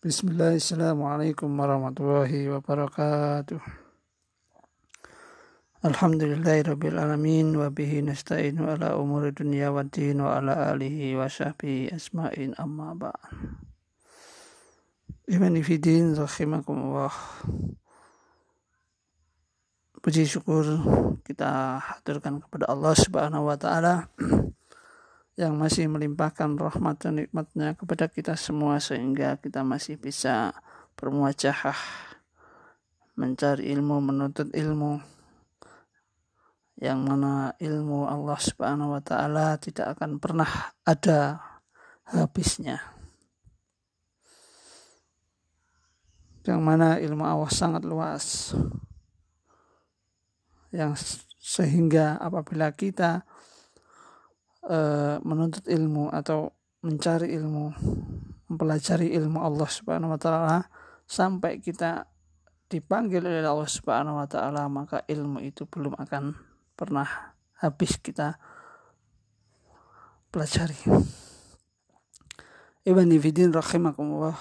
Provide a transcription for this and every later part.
Bismillah, Assalamualaikum warahmatullahi wabarakatuh. Alhamdulillahi alamin wa bihi nasta'inu ala umuri dunya wa din wa ala alihi wa sahbihi asma'in amma ba'd. Imani fidin rahimakumullah. Puji syukur kita haturkan kepada Allah Subhanahu wa taala yang masih melimpahkan rahmat dan nikmatnya kepada kita semua sehingga kita masih bisa bermuajahah mencari ilmu, menuntut ilmu yang mana ilmu Allah Subhanahu wa taala tidak akan pernah ada habisnya. Yang mana ilmu Allah sangat luas. Yang sehingga apabila kita uh, menuntut ilmu atau mencari ilmu, mempelajari ilmu Allah Subhanahu wa taala sampai kita dipanggil oleh Allah Subhanahu wa taala maka ilmu itu belum akan pernah habis kita pelajari. Ibn Fidin rahimakumullah.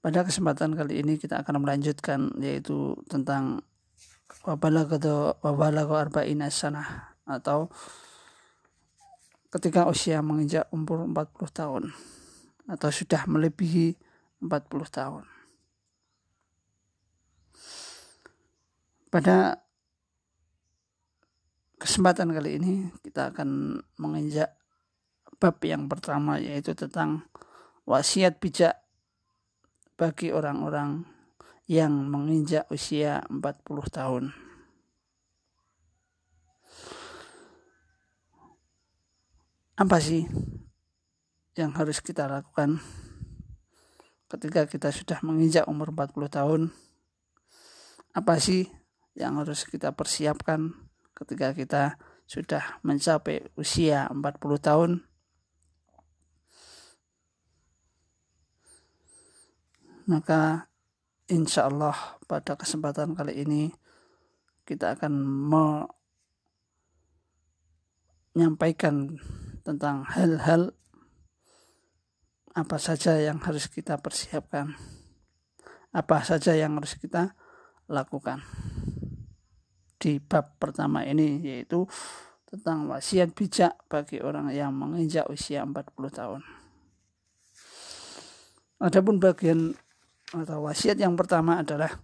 Pada kesempatan kali ini kita akan melanjutkan yaitu tentang wabalagho wabalagho arba'ina sanah atau ketika usia menginjak umur 40 tahun atau sudah melebihi 40 tahun. Pada kesempatan kali ini kita akan menginjak bab yang pertama yaitu tentang wasiat bijak bagi orang-orang yang menginjak usia 40 tahun. Apa sih yang harus kita lakukan ketika kita sudah menginjak umur 40 tahun? Apa sih yang harus kita persiapkan ketika kita sudah mencapai usia 40 tahun? Maka insya Allah pada kesempatan kali ini kita akan menyampaikan tentang hal-hal apa saja yang harus kita persiapkan, apa saja yang harus kita lakukan. Di bab pertama ini yaitu tentang wasiat bijak bagi orang yang menginjak usia 40 tahun. Adapun bagian atau wasiat yang pertama adalah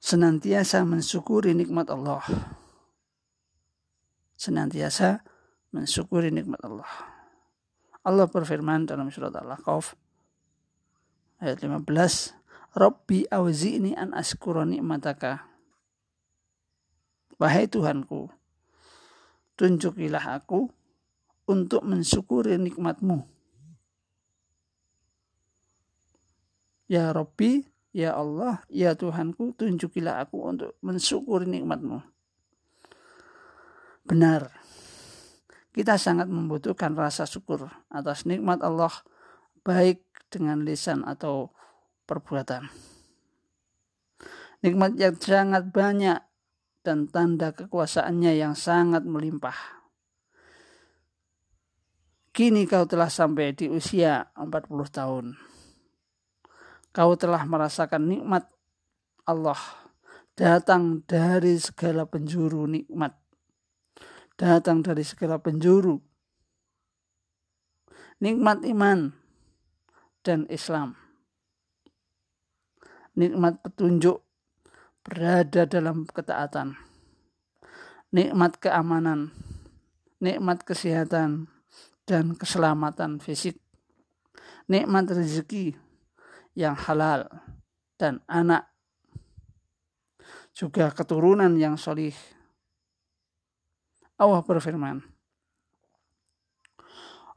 senantiasa mensyukuri nikmat Allah senantiasa mensyukuri nikmat Allah. Allah berfirman dalam surat Al-Ahqaf ayat 15, Rabbi awzi'ni an askura nikmataka. Wahai Tuhanku, tunjukilah aku untuk mensyukuri nikmatmu. Ya Rabbi, ya Allah, ya Tuhanku, tunjukilah aku untuk mensyukuri nikmatmu benar. Kita sangat membutuhkan rasa syukur atas nikmat Allah baik dengan lisan atau perbuatan. Nikmat yang sangat banyak dan tanda kekuasaannya yang sangat melimpah. Kini kau telah sampai di usia 40 tahun. Kau telah merasakan nikmat Allah datang dari segala penjuru nikmat datang dari segala penjuru. Nikmat iman dan Islam. Nikmat petunjuk berada dalam ketaatan. Nikmat keamanan, nikmat kesehatan, dan keselamatan fisik. Nikmat rezeki yang halal dan anak. Juga keturunan yang solih Allah berfirman,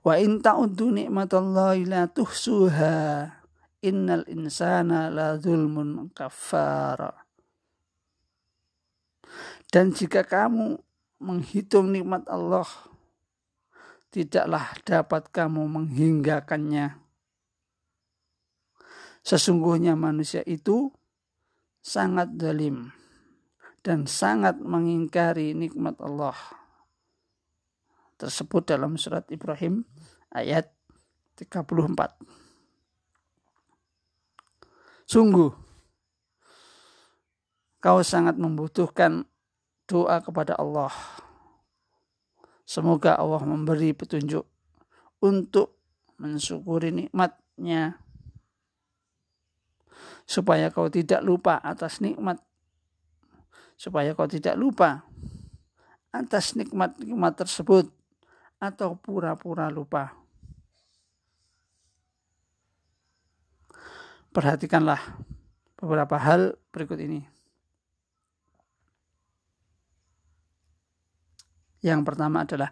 Wa in ta'uddu ni'matallahi la tuhsuha innal insana la zulmun kafara. Dan jika kamu menghitung nikmat Allah, tidaklah dapat kamu menghinggakannya. Sesungguhnya manusia itu sangat zalim dan sangat mengingkari nikmat Allah tersebut dalam surat Ibrahim ayat 34. Sungguh, kau sangat membutuhkan doa kepada Allah. Semoga Allah memberi petunjuk untuk mensyukuri nikmatnya supaya kau tidak lupa atas nikmat supaya kau tidak lupa atas nikmat-nikmat tersebut atau pura-pura lupa. Perhatikanlah beberapa hal berikut ini. Yang pertama adalah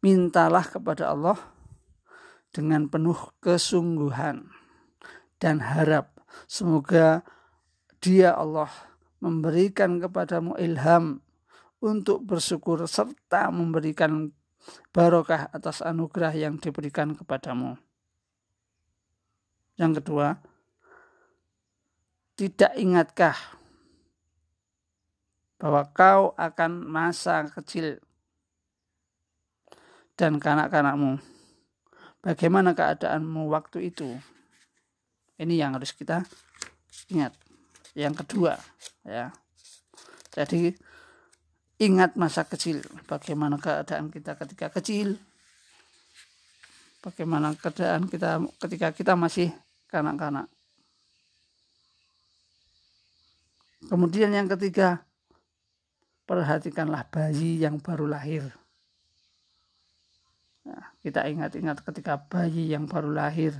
mintalah kepada Allah dengan penuh kesungguhan dan harap semoga Dia Allah memberikan kepadamu ilham untuk bersyukur serta memberikan barokah atas anugerah yang diberikan kepadamu. Yang kedua, tidak ingatkah bahwa kau akan masa kecil dan kanak-kanakmu? Bagaimana keadaanmu waktu itu? Ini yang harus kita ingat. Yang kedua, ya. Jadi ingat masa kecil, bagaimana keadaan kita ketika kecil, bagaimana keadaan kita ketika kita masih kanak-kanak. Kemudian yang ketiga, perhatikanlah bayi yang baru lahir. Nah, kita ingat-ingat ketika bayi yang baru lahir,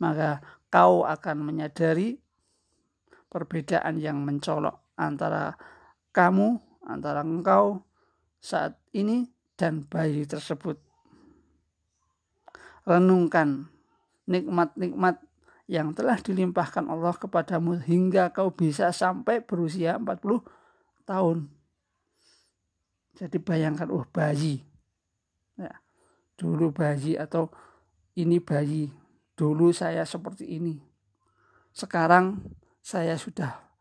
maka kau akan menyadari perbedaan yang mencolok antara kamu, antara engkau saat ini dan bayi tersebut. Renungkan nikmat-nikmat yang telah dilimpahkan Allah kepadamu hingga kau bisa sampai berusia 40 tahun. Jadi bayangkan, oh bayi. Ya, dulu bayi atau ini bayi. Dulu saya seperti ini. Sekarang saya sudah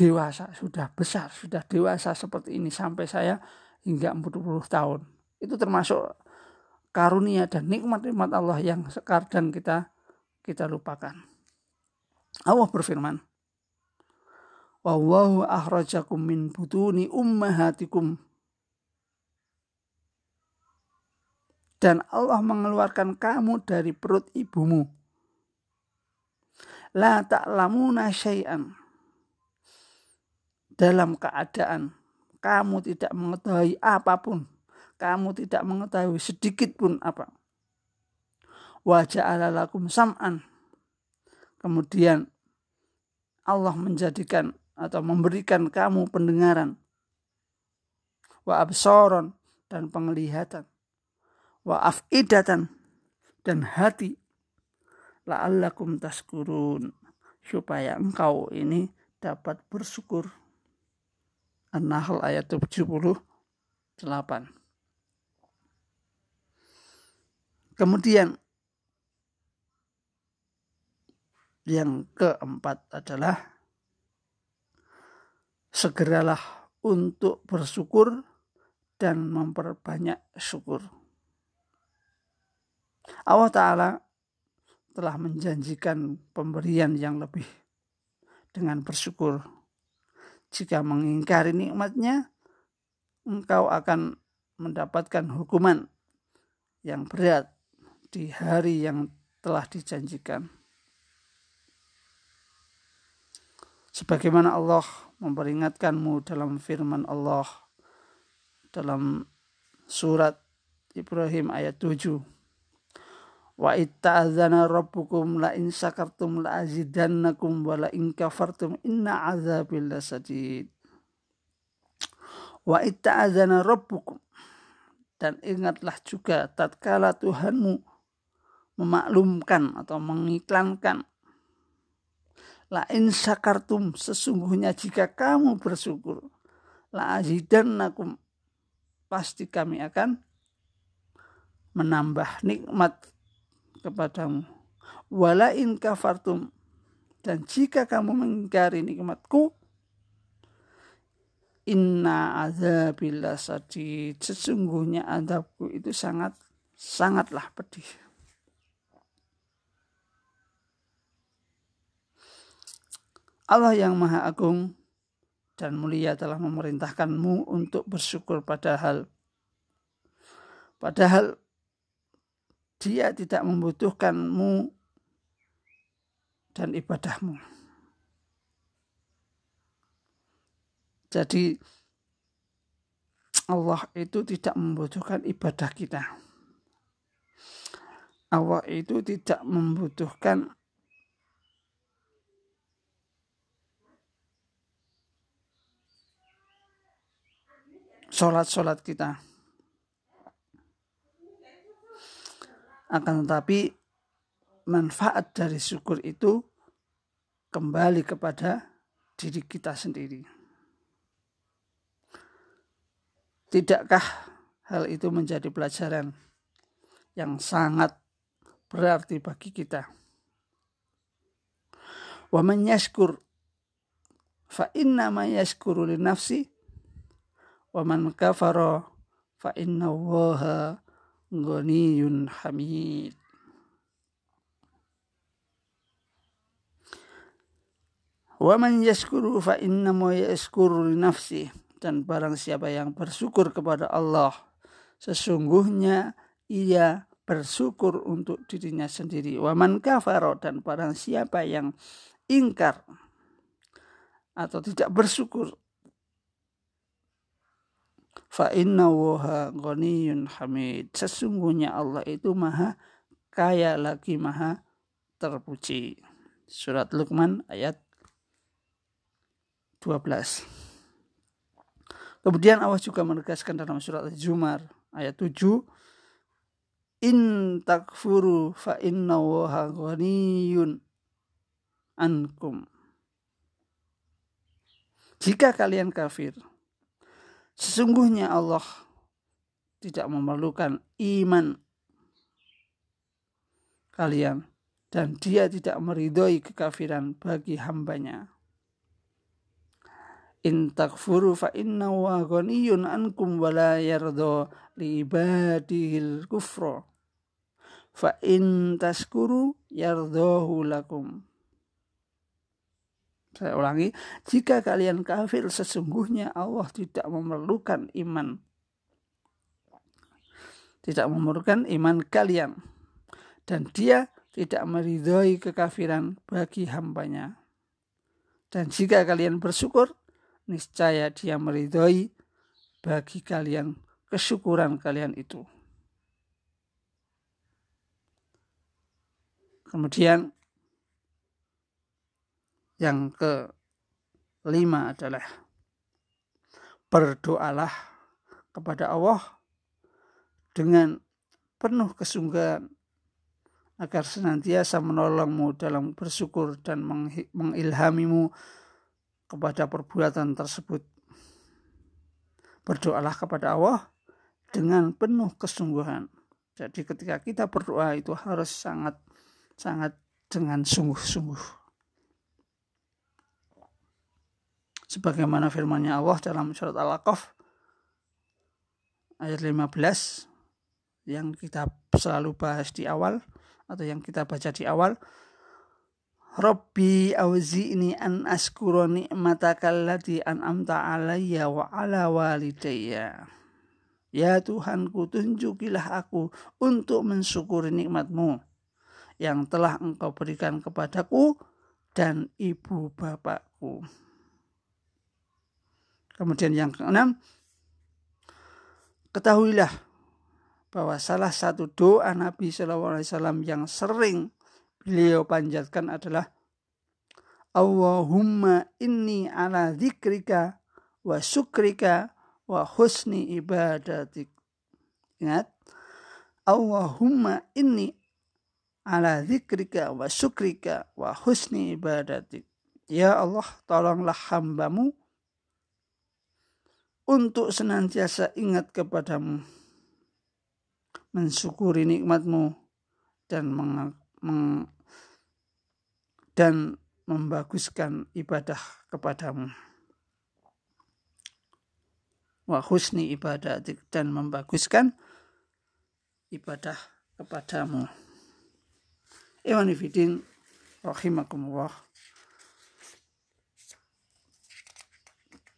dewasa, sudah besar, sudah dewasa seperti ini sampai saya hingga 40 tahun. Itu termasuk karunia dan nikmat-nikmat Allah yang sekarang kita kita lupakan. Allah berfirman, Wallahu akhrajakum min butuni ummahatikum. Dan Allah mengeluarkan kamu dari perut ibumu. La ta'lamuna syai'an. Dalam keadaan kamu tidak mengetahui apa pun. Kamu tidak mengetahui sedikit pun apa. Wajah lakum sam'an. Kemudian Allah menjadikan atau memberikan kamu pendengaran. Wa absoron dan penglihatan. Wa afidatan dan hati. La'allakum taskurun supaya engkau ini dapat bersyukur An-Nahl ayat 78 Kemudian Yang keempat adalah segeralah untuk bersyukur dan memperbanyak syukur. Allah Ta'ala telah menjanjikan pemberian yang lebih dengan bersyukur. Jika mengingkari nikmatnya, engkau akan mendapatkan hukuman yang berat di hari yang telah dijanjikan. sebagaimana Allah memperingatkanmu dalam firman Allah dalam surat Ibrahim ayat 7 wa itta'adzana rabbukum la in sakartum la azidannakum wa la in kafartum inna azabil lasadid wa itta'adzana rabbukum. Dan ingatlah juga tatkala Tuhanmu memaklumkan atau mengiklankan La in syakartum sesungguhnya jika kamu bersyukur la azidannakum pasti kami akan menambah nikmat kepadamu. Wala in kafartum. Dan jika kamu mengingkari nikmatku inna azabillah sadid. Sesungguhnya adabku itu sangat sangatlah pedih. Allah yang Maha Agung dan mulia telah memerintahkanmu untuk bersyukur padahal padahal dia tidak membutuhkanmu dan ibadahmu. Jadi Allah itu tidak membutuhkan ibadah kita. Allah itu tidak membutuhkan sholat-sholat kita. Akan tetapi manfaat dari syukur itu kembali kepada diri kita sendiri. Tidakkah hal itu menjadi pelajaran yang sangat berarti bagi kita? Wa man yashkur fa inna ma yashkuru li nafsi wa man kafara fa inna allaha ghaniyun hamid. Wa man yashkuru fa inna ma yashkuru li nafsi dan barang siapa yang bersyukur kepada Allah sesungguhnya ia bersyukur untuk dirinya sendiri waman kafaro dan barang siapa yang ingkar atau tidak bersyukur fa inna waha ghaniyun hamid. Sesungguhnya Allah itu maha kaya lagi maha terpuji. Surat Luqman ayat 12 Kemudian Allah juga menegaskan dalam surat Az-Zumar ayat 7 In takfuru fa inna waha ghaniyun ankum. Jika kalian kafir, sesungguhnya Allah tidak memerlukan iman kalian dan dia tidak meridhoi kekafiran bagi hambanya. In takfuru fa inna wa ghaniyun ankum wa la yarda li ibadihil kufra. Fa in taskuru yardahu lakum saya ulangi jika kalian kafir sesungguhnya Allah tidak memerlukan iman. Tidak memerlukan iman kalian. Dan dia tidak meridhoi kekafiran bagi hambanya. Dan jika kalian bersyukur niscaya dia meridhoi bagi kalian kesyukuran kalian itu. Kemudian yang kelima adalah berdoalah kepada Allah dengan penuh kesungguhan agar senantiasa menolongmu dalam bersyukur dan mengilhamimu kepada perbuatan tersebut. Berdoalah kepada Allah dengan penuh kesungguhan. Jadi ketika kita berdoa itu harus sangat sangat dengan sungguh-sungguh. Sebagaimana firmannya Allah dalam surat Al-Aqaf ayat 15 yang kita selalu bahas di awal atau yang kita baca di awal Rabbi awzi'ni an askura ni'mataka allati an'amta alayya wa ala walidayya. Ya Tuhanku, tunjukilah aku untuk mensyukuri nikmatmu yang telah engkau berikan kepadaku dan ibu bapakku. Kemudian yang keenam, ketahuilah bahwa salah satu doa Nabi SAW yang sering beliau panjatkan adalah Allahumma inni ala zikrika wa syukrika wa husni ibadatik. Ingat, Allahumma inni ala zikrika wa syukrika wa husni ibadatik. Ya Allah, tolonglah hambamu untuk senantiasa ingat kepadamu, mensyukuri nikmatmu, dan meng dan membaguskan ibadah kepadamu. Wa husni ibadah dan membaguskan ibadah kepadamu. Iwan rahimakumullah.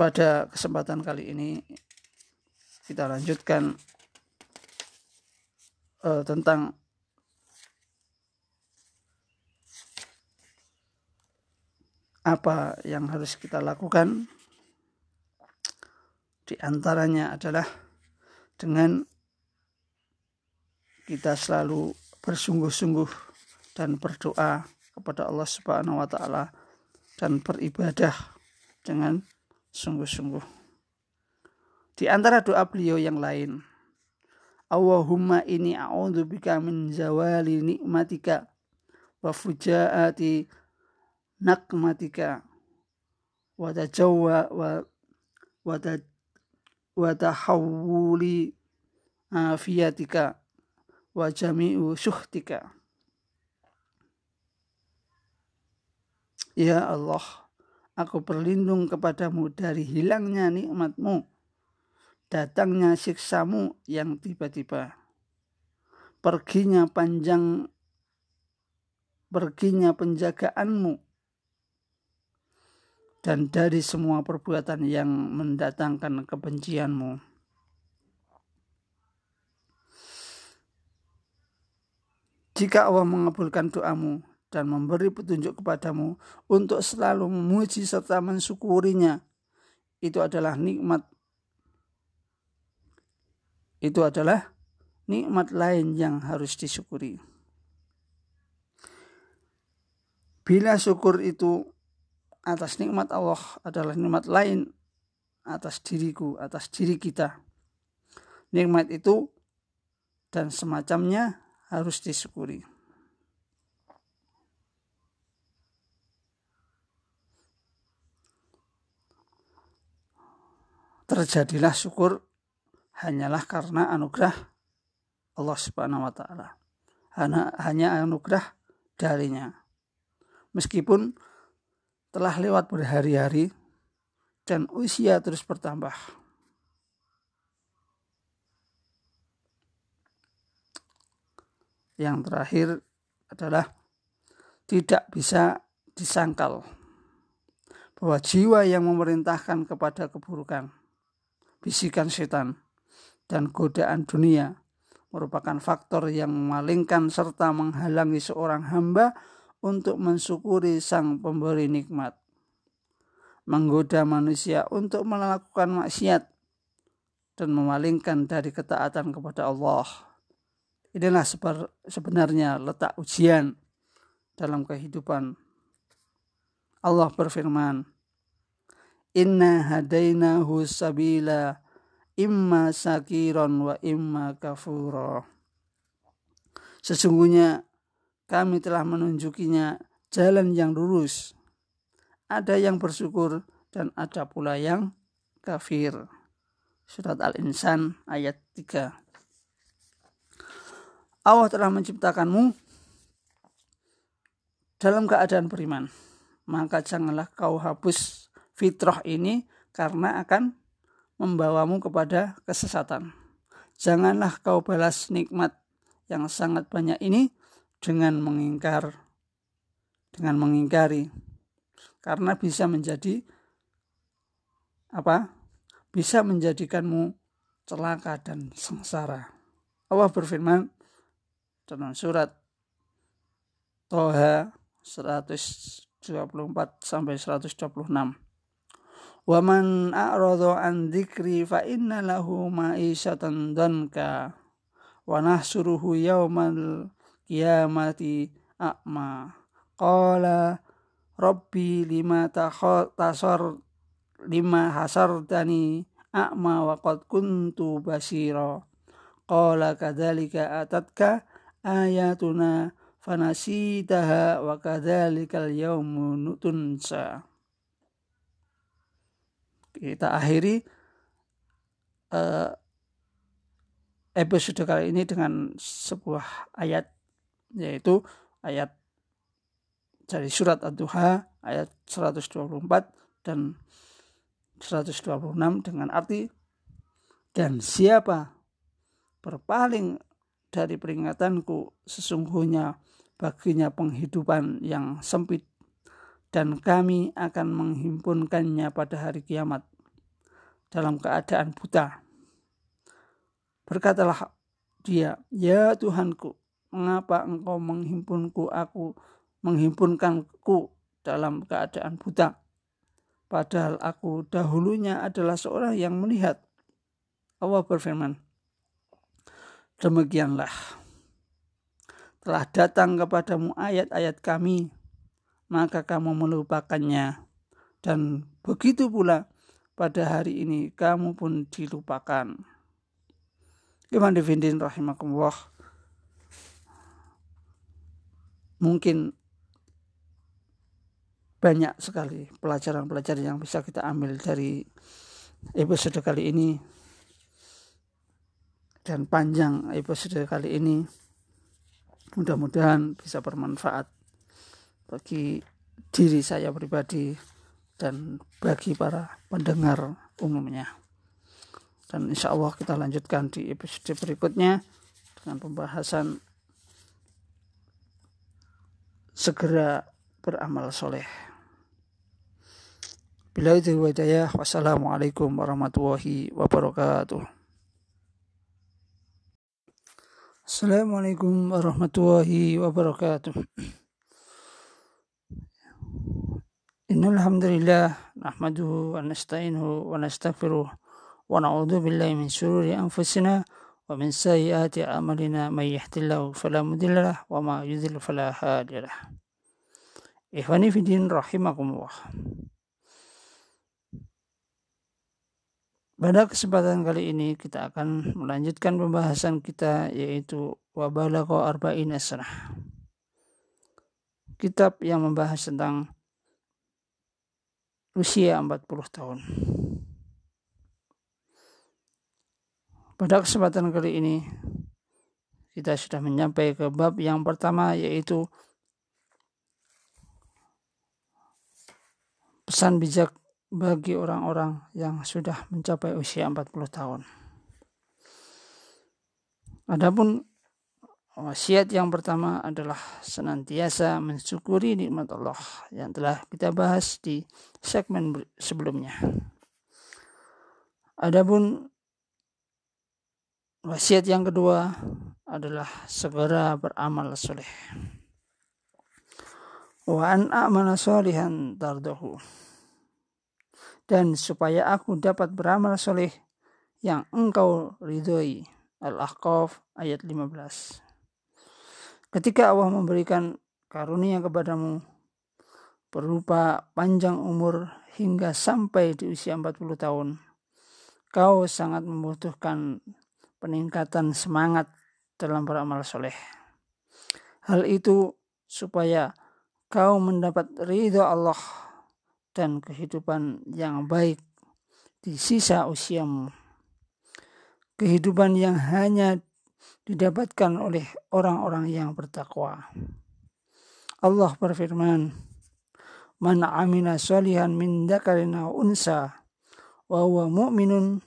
Pada kesempatan kali ini kita lanjutkan uh, tentang apa yang harus kita lakukan. Di antaranya adalah dengan kita selalu bersungguh-sungguh dan berdoa kepada Allah Subhanahu wa taala dan beribadah dengan sungguh-sungguh. Di antara doa beliau yang lain, Allahumma ini a'udzubika min zawali nikmatika wa fujaati nakmatika wa tajawwa wa wa wa tahawuli afiyatika wa jami'u syuhtika Ya Allah, aku berlindung kepadamu dari hilangnya nikmatmu, datangnya siksamu yang tiba-tiba, perginya panjang, perginya penjagaanmu, dan dari semua perbuatan yang mendatangkan kebencianmu. Jika Allah mengabulkan doamu dan memberi petunjuk kepadamu untuk selalu memuji serta mensyukurinya, itu adalah nikmat. Itu adalah nikmat lain yang harus disyukuri. Bila syukur itu atas nikmat Allah adalah nikmat lain atas diriku, atas diri kita. Nikmat itu dan semacamnya harus disyukuri. Terjadilah syukur hanyalah karena anugerah Allah Subhanahu wa taala. Hanya, anugerah darinya. Meskipun telah lewat berhari-hari dan usia terus bertambah. Yang terakhir adalah tidak bisa disangkal bahwa jiwa yang memerintahkan kepada keburukan, bisikan setan, dan godaan dunia merupakan faktor yang memalingkan serta menghalangi seorang hamba untuk mensyukuri sang pemberi nikmat. Menggoda manusia untuk melakukan maksiat dan memalingkan dari ketaatan kepada Allah. Inilah sebenarnya letak ujian dalam kehidupan. Allah berfirman, Inna hadainahu sabila imma sakiron wa imma kafuro. Sesungguhnya kami telah menunjukinya jalan yang lurus. Ada yang bersyukur dan ada pula yang kafir. Surat Al-Insan ayat 3. Allah telah menciptakanmu dalam keadaan beriman. Maka janganlah kau hapus fitrah ini karena akan membawamu kepada kesesatan. Janganlah kau balas nikmat yang sangat banyak ini dengan mengingkar dengan mengingkari. Karena bisa menjadi apa? Bisa menjadikanmu celaka dan sengsara. Allah berfirman dalam surat Toha 124 sampai 126 Waman a'radu an dzikri fa inna lahu ma'isyatan danka wa nahsuruhu yaumal qiyamati a'ma. Qala rabbi lima tasar lima hasartani a'ma wa qad kuntu basira qala kadzalika atatka ayatuna fanasitaha wa kadzalikal yaumu tunsa kita akhiri uh, episode kali ini dengan sebuah ayat yaitu ayat dari surat Ad-Duha ayat 124 dan 126 dengan arti dan siapa berpaling dari peringatanku sesungguhnya baginya penghidupan yang sempit dan kami akan menghimpunkannya pada hari kiamat dalam keadaan buta. Berkatalah dia, "Ya Tuhanku, mengapa engkau menghimpunku aku menghimpunkanku dalam keadaan buta? Padahal aku dahulunya adalah seorang yang melihat." Allah berfirman, "Demikianlah telah datang kepadamu ayat-ayat kami, maka kamu melupakannya." Dan begitu pula pada hari ini kamu pun dilupakan. Iman Divindin rahimakumullah. Mungkin banyak sekali pelajaran-pelajaran yang bisa kita ambil dari episode kali ini dan panjang episode kali ini mudah-mudahan bisa bermanfaat bagi diri saya pribadi dan bagi para pendengar umumnya. Dan insya Allah kita lanjutkan di episode berikutnya dengan pembahasan segera beramal soleh. Bila itu wadayah, wassalamualaikum warahmatullahi wabarakatuh. Assalamualaikum warahmatullahi wabarakatuh. إن الحمد لله نحمده ونستعينه ونستغفره ونعوذ بالله من شرور أنفسنا ومن سيئات أعمالنا من يهد الله فلا مضل له وما يضلل فلا هادي له إخواني في الدين رحمكم الله Pada kesempatan kali ini kita akan melanjutkan pembahasan kita yaitu Wabalako Arba'in Asrah. Kitab yang membahas tentang usia 40 tahun. Pada kesempatan kali ini kita sudah menyampai ke bab yang pertama yaitu pesan bijak bagi orang-orang yang sudah mencapai usia 40 tahun. Adapun Wasiat yang pertama adalah senantiasa mensyukuri nikmat Allah yang telah kita bahas di segmen sebelumnya. Adapun wasiat yang kedua adalah segera beramal soleh. Wa an a'mala solihan tardahu. Dan supaya aku dapat beramal soleh yang engkau ridhoi. Al-Ahqaf ayat 15. Ketika Allah memberikan karunia kepadamu berupa panjang umur hingga sampai di usia 40 tahun, kau sangat membutuhkan peningkatan semangat dalam beramal soleh. Hal itu supaya kau mendapat ridho Allah dan kehidupan yang baik di sisa usiamu. Kehidupan yang hanya didapatkan oleh orang-orang yang bertakwa. Allah berfirman, "Man amila solihan min dzakarin aw unsa wa huwa mu'minun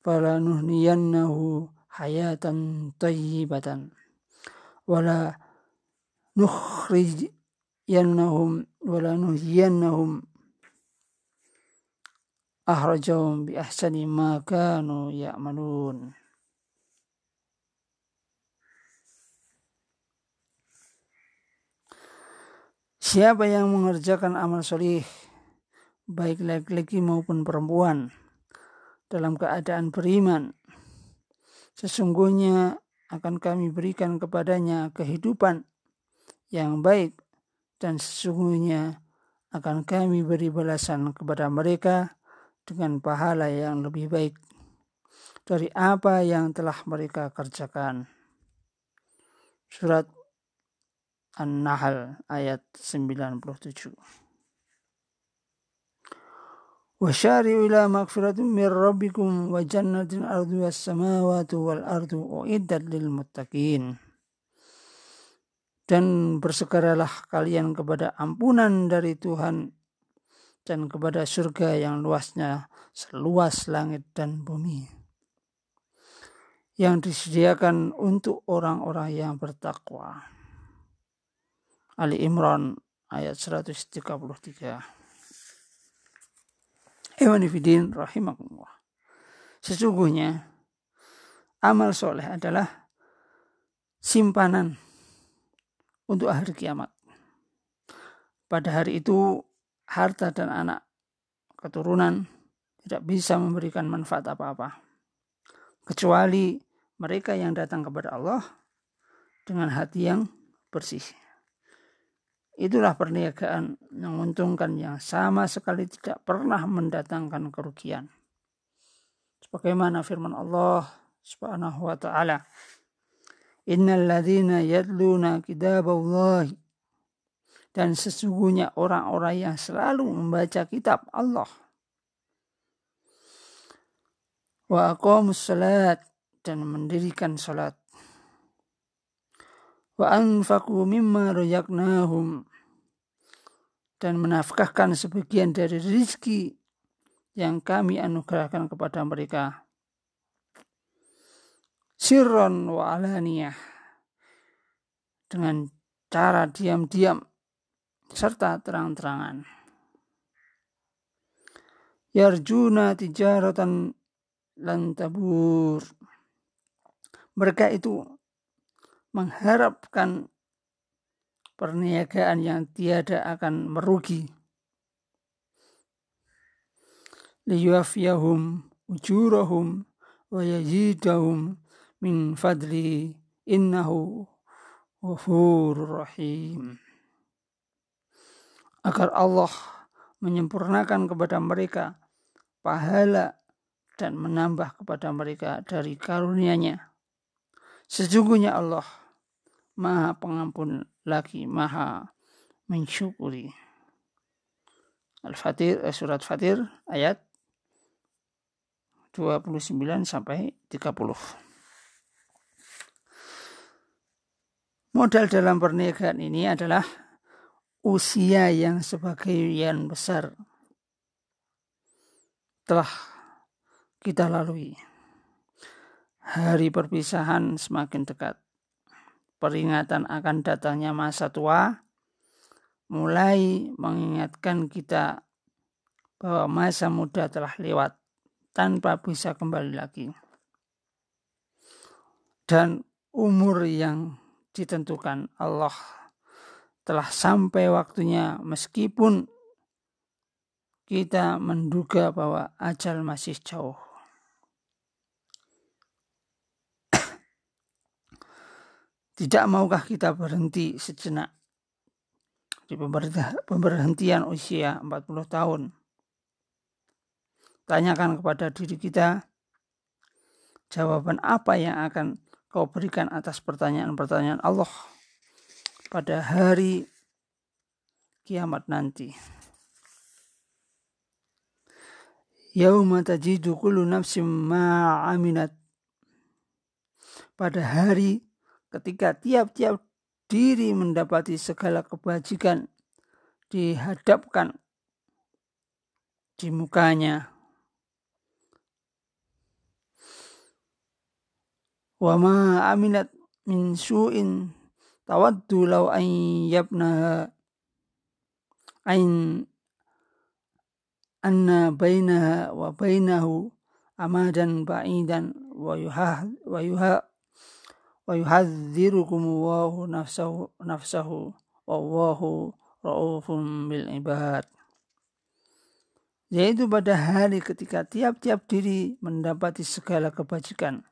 falanuhniyannahu hayatan tayyibatan wala nukhrijannahum wala nuhyiyannahum ahrajahum bi ahsani ma kanu ya'malun." Siapa yang mengerjakan amal solih, baik laki-laki maupun perempuan, dalam keadaan beriman, sesungguhnya akan kami berikan kepadanya kehidupan yang baik dan sesungguhnya akan kami beri balasan kepada mereka dengan pahala yang lebih baik dari apa yang telah mereka kerjakan. Surat An-Nahl ayat 97. وشاروا إلى مغفرة من ربكم وجنة أرضها السماوات والأرض أعدت للمتقين dan bersegeralah kalian kepada ampunan dari Tuhan dan kepada surga yang luasnya seluas langit dan bumi yang disediakan untuk orang-orang yang bertakwa. Ali Imran ayat 133. Ewanifidin rahimakumullah. Sesungguhnya amal soleh adalah simpanan untuk hari kiamat. Pada hari itu harta dan anak keturunan tidak bisa memberikan manfaat apa-apa. Kecuali mereka yang datang kepada Allah dengan hati yang bersih. Itulah perniagaan menguntungkan yang sama sekali tidak pernah mendatangkan kerugian. Sebagaimana firman Allah Subhanahu wa taala, "Innal ladzina yadluna kitaballahi" dan sesungguhnya orang-orang yang selalu membaca kitab Allah. Wa aqamus salat. Dan mendirikan salat wa anfaqu mimma rayaknahum dan menafkahkan sebagian dari rizki yang kami anugerahkan kepada mereka. Sirron wa alaniyah. Dengan cara diam-diam serta terang-terangan. Yarjuna tijaratan lantabur. Mereka itu mengharapkan perniagaan yang tiada akan merugi. Liyafiyahum ujurahum wa yazidahum min fadli innahu ghafurur rahim. Agar Allah menyempurnakan kepada mereka pahala dan menambah kepada mereka dari karunia-Nya. Sesungguhnya Allah Maha Pengampun lagi Maha mensyukuri. Al-Fatir eh, surat Fatir ayat 29 sampai 30. Modal dalam perniagaan ini adalah usia yang sebagian besar telah kita lalui. Hari perpisahan semakin dekat. Peringatan akan datangnya masa tua mulai mengingatkan kita bahwa masa muda telah lewat tanpa bisa kembali lagi. Dan umur yang ditentukan Allah telah sampai waktunya meskipun kita menduga bahwa ajal masih jauh. Tidak maukah kita berhenti sejenak di pemberhentian usia 40 tahun? Tanyakan kepada diri kita, jawaban apa yang akan kau berikan atas pertanyaan-pertanyaan Allah pada hari kiamat nanti. Yauma tajidu kullu nafsim ma Pada hari ketika tiap-tiap diri mendapati segala kebajikan dihadapkan di mukanya. Wa ma aminat min su'in tawaddu law an yabnaha ain anna bainaha wa bainahu amadan ba'idan wa yuha wa yuha wa yuhadzirukum Allahu nafsahu nafsahu wallahu raufum bil yaitu pada hari ketika tiap-tiap diri mendapati segala kebajikan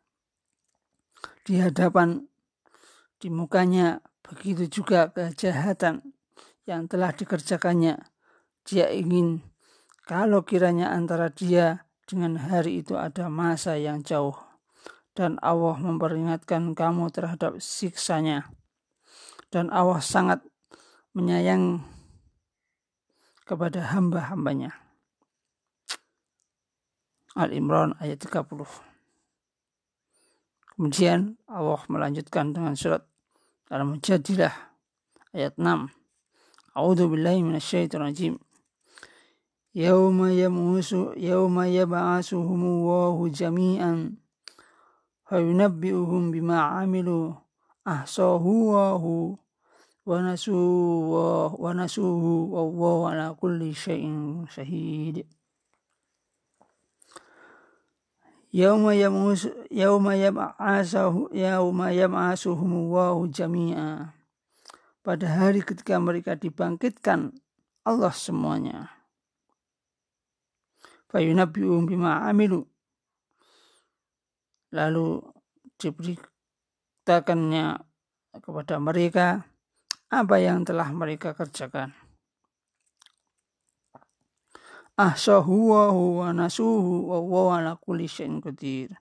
di hadapan di mukanya begitu juga kejahatan yang telah dikerjakannya dia ingin kalau kiranya antara dia dengan hari itu ada masa yang jauh dan Allah memperingatkan kamu terhadap siksanya. Dan Allah sangat menyayang kepada hamba-hambanya. Al-Imran ayat 30. Kemudian Allah melanjutkan dengan surat Al-Mujadilah ayat 6. A'udzu billahi minasyaitonir rajim. Yauma yamusu yauma yab'asuhumullahu jami'an فينبئهم بما عملوا أحصاه الله ونسوه ونسوه والله على كل شيء شهيد Yauma yam'us yauma yam'asahu yauma yam'asuhum Allahu jami'a. Pada hari ketika mereka dibangkitkan Allah semuanya. Fayunabbi'um bima amilu. Lalu diberitakannya kepada mereka apa yang telah mereka kerjakan ahsahu wa huwa nasuhu wa huwa ala kulli syai'in qadir.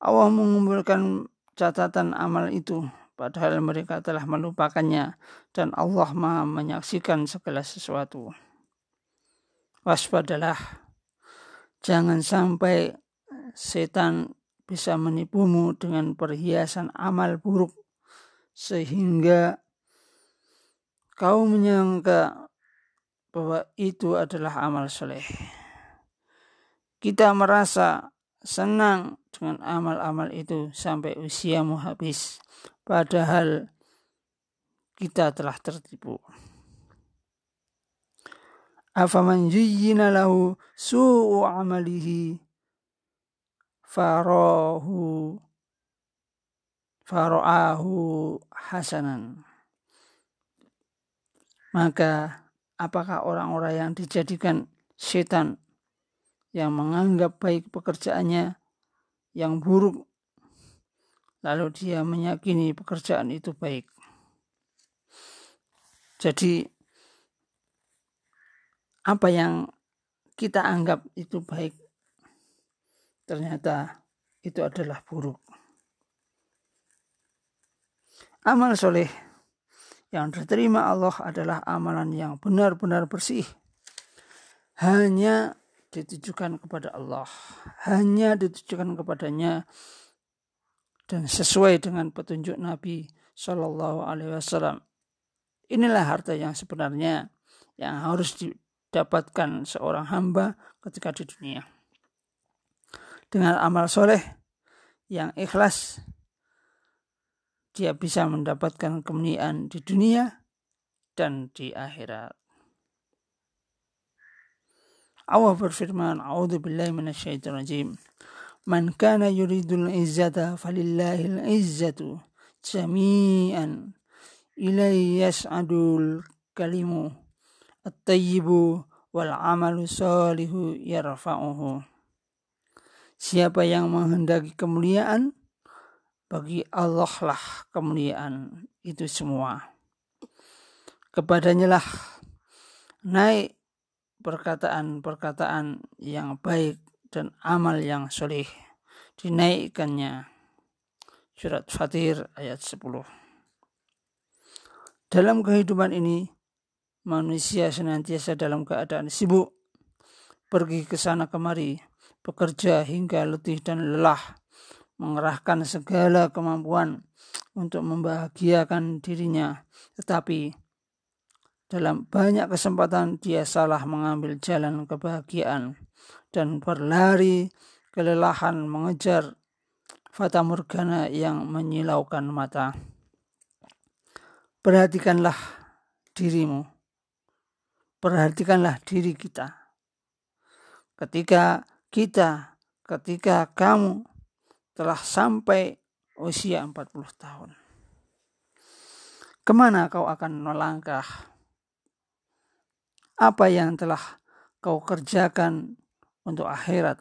Allah mengumpulkan catatan amal itu padahal mereka telah melupakannya dan Allah Maha menyaksikan segala sesuatu. Waspadalah jangan sampai setan bisa menipumu dengan perhiasan amal buruk sehingga kau menyangka bahwa itu adalah amal soleh. Kita merasa senang dengan amal-amal itu sampai usiamu habis. Padahal kita telah tertipu. Afaman juyyina lahu su'u amalihi farahu fara'ahu hasanan. Maka apakah orang-orang yang dijadikan setan yang menganggap baik pekerjaannya yang buruk lalu dia meyakini pekerjaan itu baik jadi apa yang kita anggap itu baik ternyata itu adalah buruk amal soleh yang diterima Allah adalah amalan yang benar-benar bersih. Hanya ditujukan kepada Allah. Hanya ditujukan kepadanya dan sesuai dengan petunjuk Nabi Shallallahu Alaihi Wasallam. Inilah harta yang sebenarnya yang harus didapatkan seorang hamba ketika di dunia. Dengan amal soleh yang ikhlas dia bisa mendapatkan kemuliaan di dunia dan di akhirat. Allah berfirman, "A'udzu billahi minasyaitonir rajim. Man kana yuridul izzata falillahil izzatu jami'an. Ilaihi yas'adul kalimu at-tayyibu wal amalu salihu yarfa'uhu." Siapa yang menghendaki kemuliaan, bagi Allah lah kemuliaan itu semua. Kepadanya lah naik perkataan-perkataan yang baik dan amal yang soleh dinaikkannya. Surat Fatir ayat 10. Dalam kehidupan ini, manusia senantiasa dalam keadaan sibuk, pergi ke sana kemari, bekerja hingga letih dan lelah, mengerahkan segala kemampuan untuk membahagiakan dirinya, tetapi dalam banyak kesempatan dia salah mengambil jalan kebahagiaan dan berlari kelelahan mengejar fata morgana yang menyilaukan mata. Perhatikanlah dirimu. Perhatikanlah diri kita. Ketika kita, ketika kamu telah sampai usia 40 tahun. Ke mana kau akan melangkah? Apa yang telah kau kerjakan untuk akhirat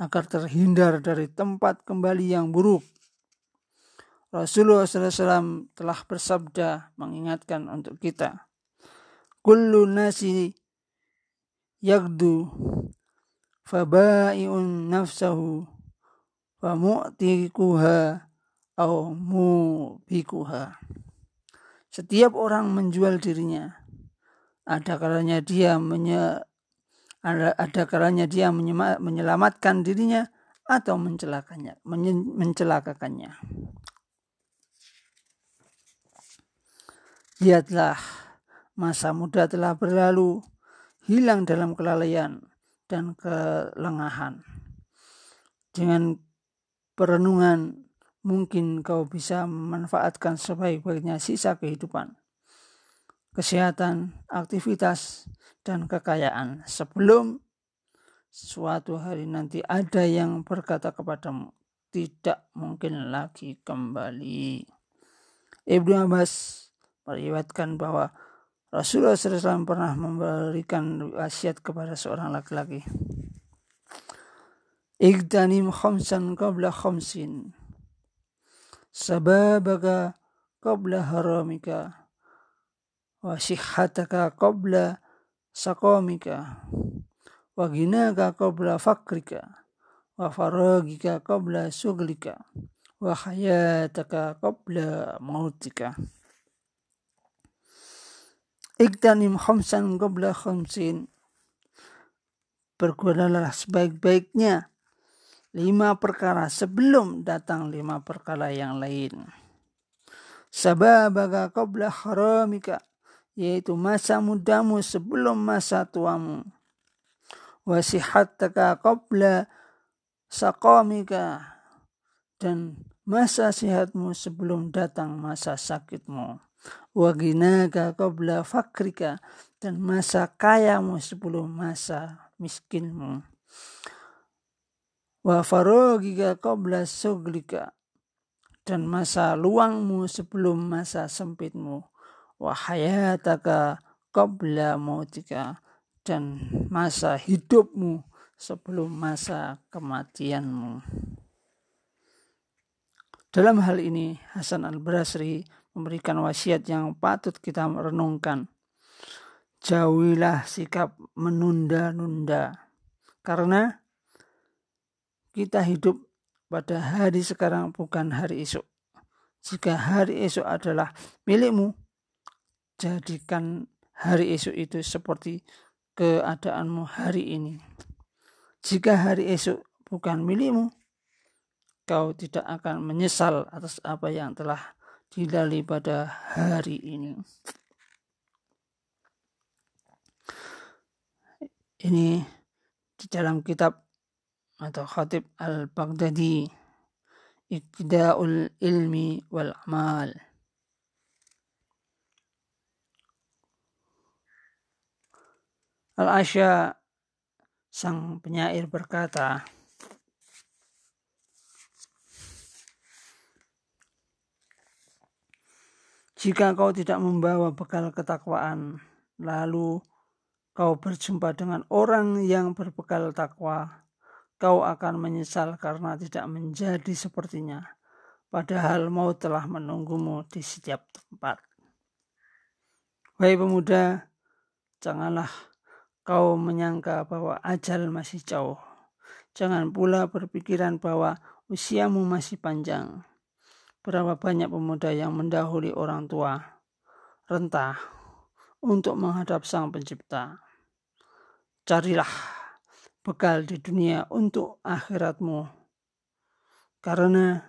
agar terhindar dari tempat kembali yang buruk? Rasulullah SAW telah bersabda mengingatkan untuk kita. Kullu nasi yagdu fabai'un nafsahu wa mu'tikuha au mubikuha. Setiap orang menjual dirinya. Ada kalanya dia menye, ada, ada kalanya dia menyelamatkan dirinya atau mencelakannya, mencelakakannya. Lihatlah, masa muda telah berlalu, hilang dalam kelalaian dan kelengahan. Dengan perenungan mungkin kau bisa memanfaatkan sebaik-baiknya sisa kehidupan, kesehatan, aktivitas, dan kekayaan sebelum suatu hari nanti ada yang berkata kepadamu, tidak mungkin lagi kembali. Ibnu Abbas meriwayatkan bahwa Rasulullah SAW pernah memberikan wasiat kepada seorang laki-laki. Igtanim khamsan qabla khamsin. Sababaka qabla haramika. Wa sihhataka qabla saqamika. Wa ginaka qabla fakrika. Wa faragika qabla suglika. Wa hayataka qabla mautika. Iktanim khamsan qabla khamsin. Bergunalah sebaik-baiknya lima perkara sebelum datang lima perkara yang lain. Sababaga qabla haramika yaitu masa mudamu sebelum masa tuamu. Wasihataka qabla saqamika dan masa sehatmu sebelum datang masa sakitmu waginaka qabla fakrika dan masa kayamu sebelum masa miskinmu wa farogika qabla suglika dan masa luangmu sebelum masa sempitmu wa hayataka qabla mautika dan masa hidupmu sebelum masa kematianmu. Dalam hal ini Hasan al-Basri memberikan wasiat yang patut kita renungkan. Jauhilah sikap menunda-nunda. Karena kita hidup pada hari sekarang bukan hari esok. Jika hari esok adalah milikmu, jadikan hari esok itu seperti keadaanmu hari ini. Jika hari esok bukan milikmu, kau tidak akan menyesal atas apa yang telah dilalui pada hari ini. Ini di dalam kitab atau khatib al-Baghdadi Iqtida'ul ilmi wal amal. Al-Asya sang penyair berkata, Jika kau tidak membawa bekal ketakwaan, lalu kau berjumpa dengan orang yang berbekal takwa, kau akan menyesal karena tidak menjadi sepertinya, padahal mau telah menunggumu di setiap tempat. Wahai pemuda, janganlah kau menyangka bahwa ajal masih jauh. Jangan pula berpikiran bahwa usiamu masih panjang Berapa banyak pemuda yang mendahului orang tua rentah untuk menghadap Sang Pencipta. Carilah bekal di dunia untuk akhiratmu, karena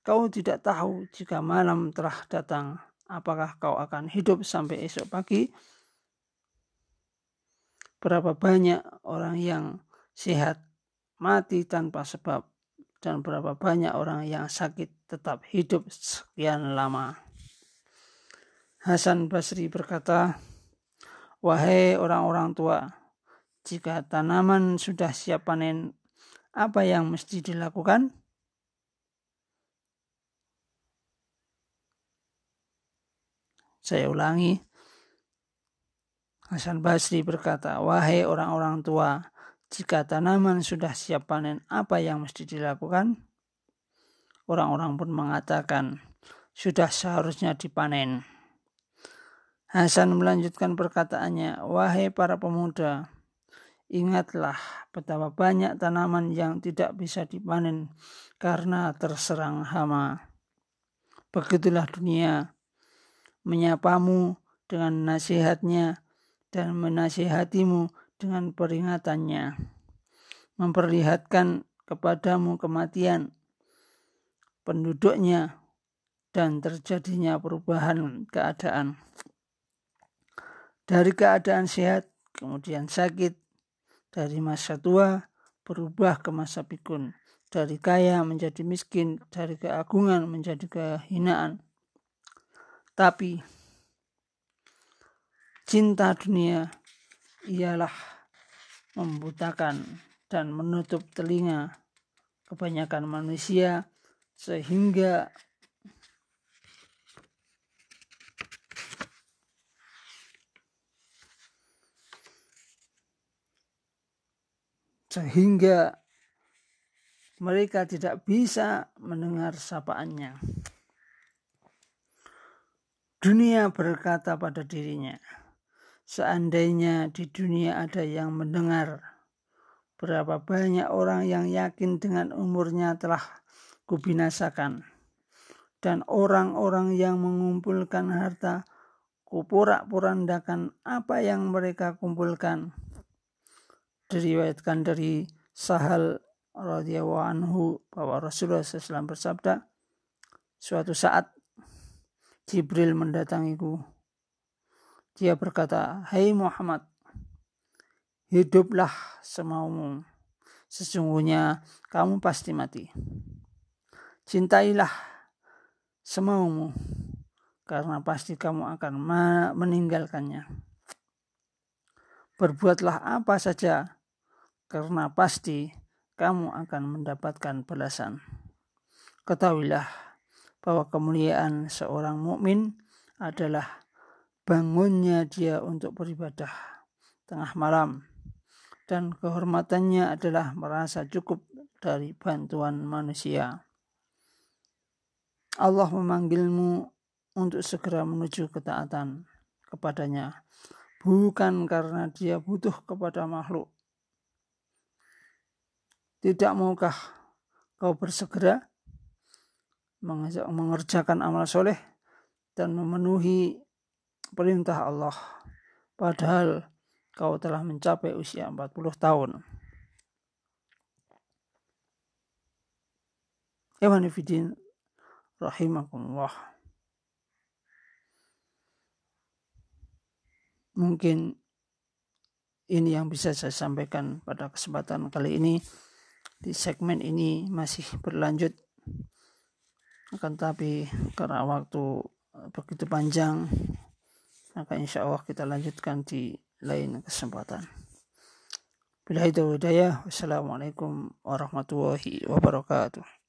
kau tidak tahu jika malam telah datang, apakah kau akan hidup sampai esok pagi. Berapa banyak orang yang sehat mati tanpa sebab dan berapa banyak orang yang sakit tetap hidup sekian lama. Hasan Basri berkata, Wahai orang-orang tua, jika tanaman sudah siap panen, apa yang mesti dilakukan? Saya ulangi, Hasan Basri berkata, Wahai orang-orang tua, jika tanaman sudah siap panen, apa yang mesti dilakukan? Orang-orang pun mengatakan, sudah seharusnya dipanen. Hasan melanjutkan perkataannya, Wahai para pemuda, ingatlah betapa banyak tanaman yang tidak bisa dipanen karena terserang hama. Begitulah dunia menyapamu dengan nasihatnya dan menasihatimu dengan peringatannya, memperlihatkan kepadamu kematian penduduknya dan terjadinya perubahan keadaan. Dari keadaan sehat, kemudian sakit, dari masa tua berubah ke masa pikun, dari kaya menjadi miskin, dari keagungan menjadi kehinaan. Tapi cinta dunia ialah membutakan dan menutup telinga kebanyakan manusia sehingga sehingga mereka tidak bisa mendengar sapaannya. Dunia berkata pada dirinya, seandainya di dunia ada yang mendengar berapa banyak orang yang yakin dengan umurnya telah kubinasakan dan orang-orang yang mengumpulkan harta kuporak-porandakan apa yang mereka kumpulkan diriwayatkan dari Sahal radhiyallahu anhu bahwa Rasulullah SAW bersabda, suatu saat Jibril mendatangiku. Dia berkata, Hai hey Muhammad, hiduplah semaumu. Sesungguhnya kamu pasti mati. Cintailah semaumu, karena pasti kamu akan meninggalkannya. Berbuatlah apa saja, karena pasti kamu akan mendapatkan balasan. Ketahuilah bahwa kemuliaan seorang mukmin adalah bangunnya dia untuk beribadah tengah malam dan kehormatannya adalah merasa cukup dari bantuan manusia. Allah memanggilmu untuk segera menuju ketaatan kepadanya, bukan karena dia butuh kepada makhluk, tidak maukah kau bersegera mengerjakan amal soleh dan memenuhi perintah Allah? Padahal kau telah mencapai usia 40 tahun. Ewanifidin rahimakumullah. Mungkin ini yang bisa saya sampaikan pada kesempatan kali ini di segmen ini masih berlanjut akan tapi karena waktu begitu panjang maka insya Allah kita lanjutkan di lain kesempatan. Bila itu hidayah. Wassalamualaikum warahmatullahi wabarakatuh.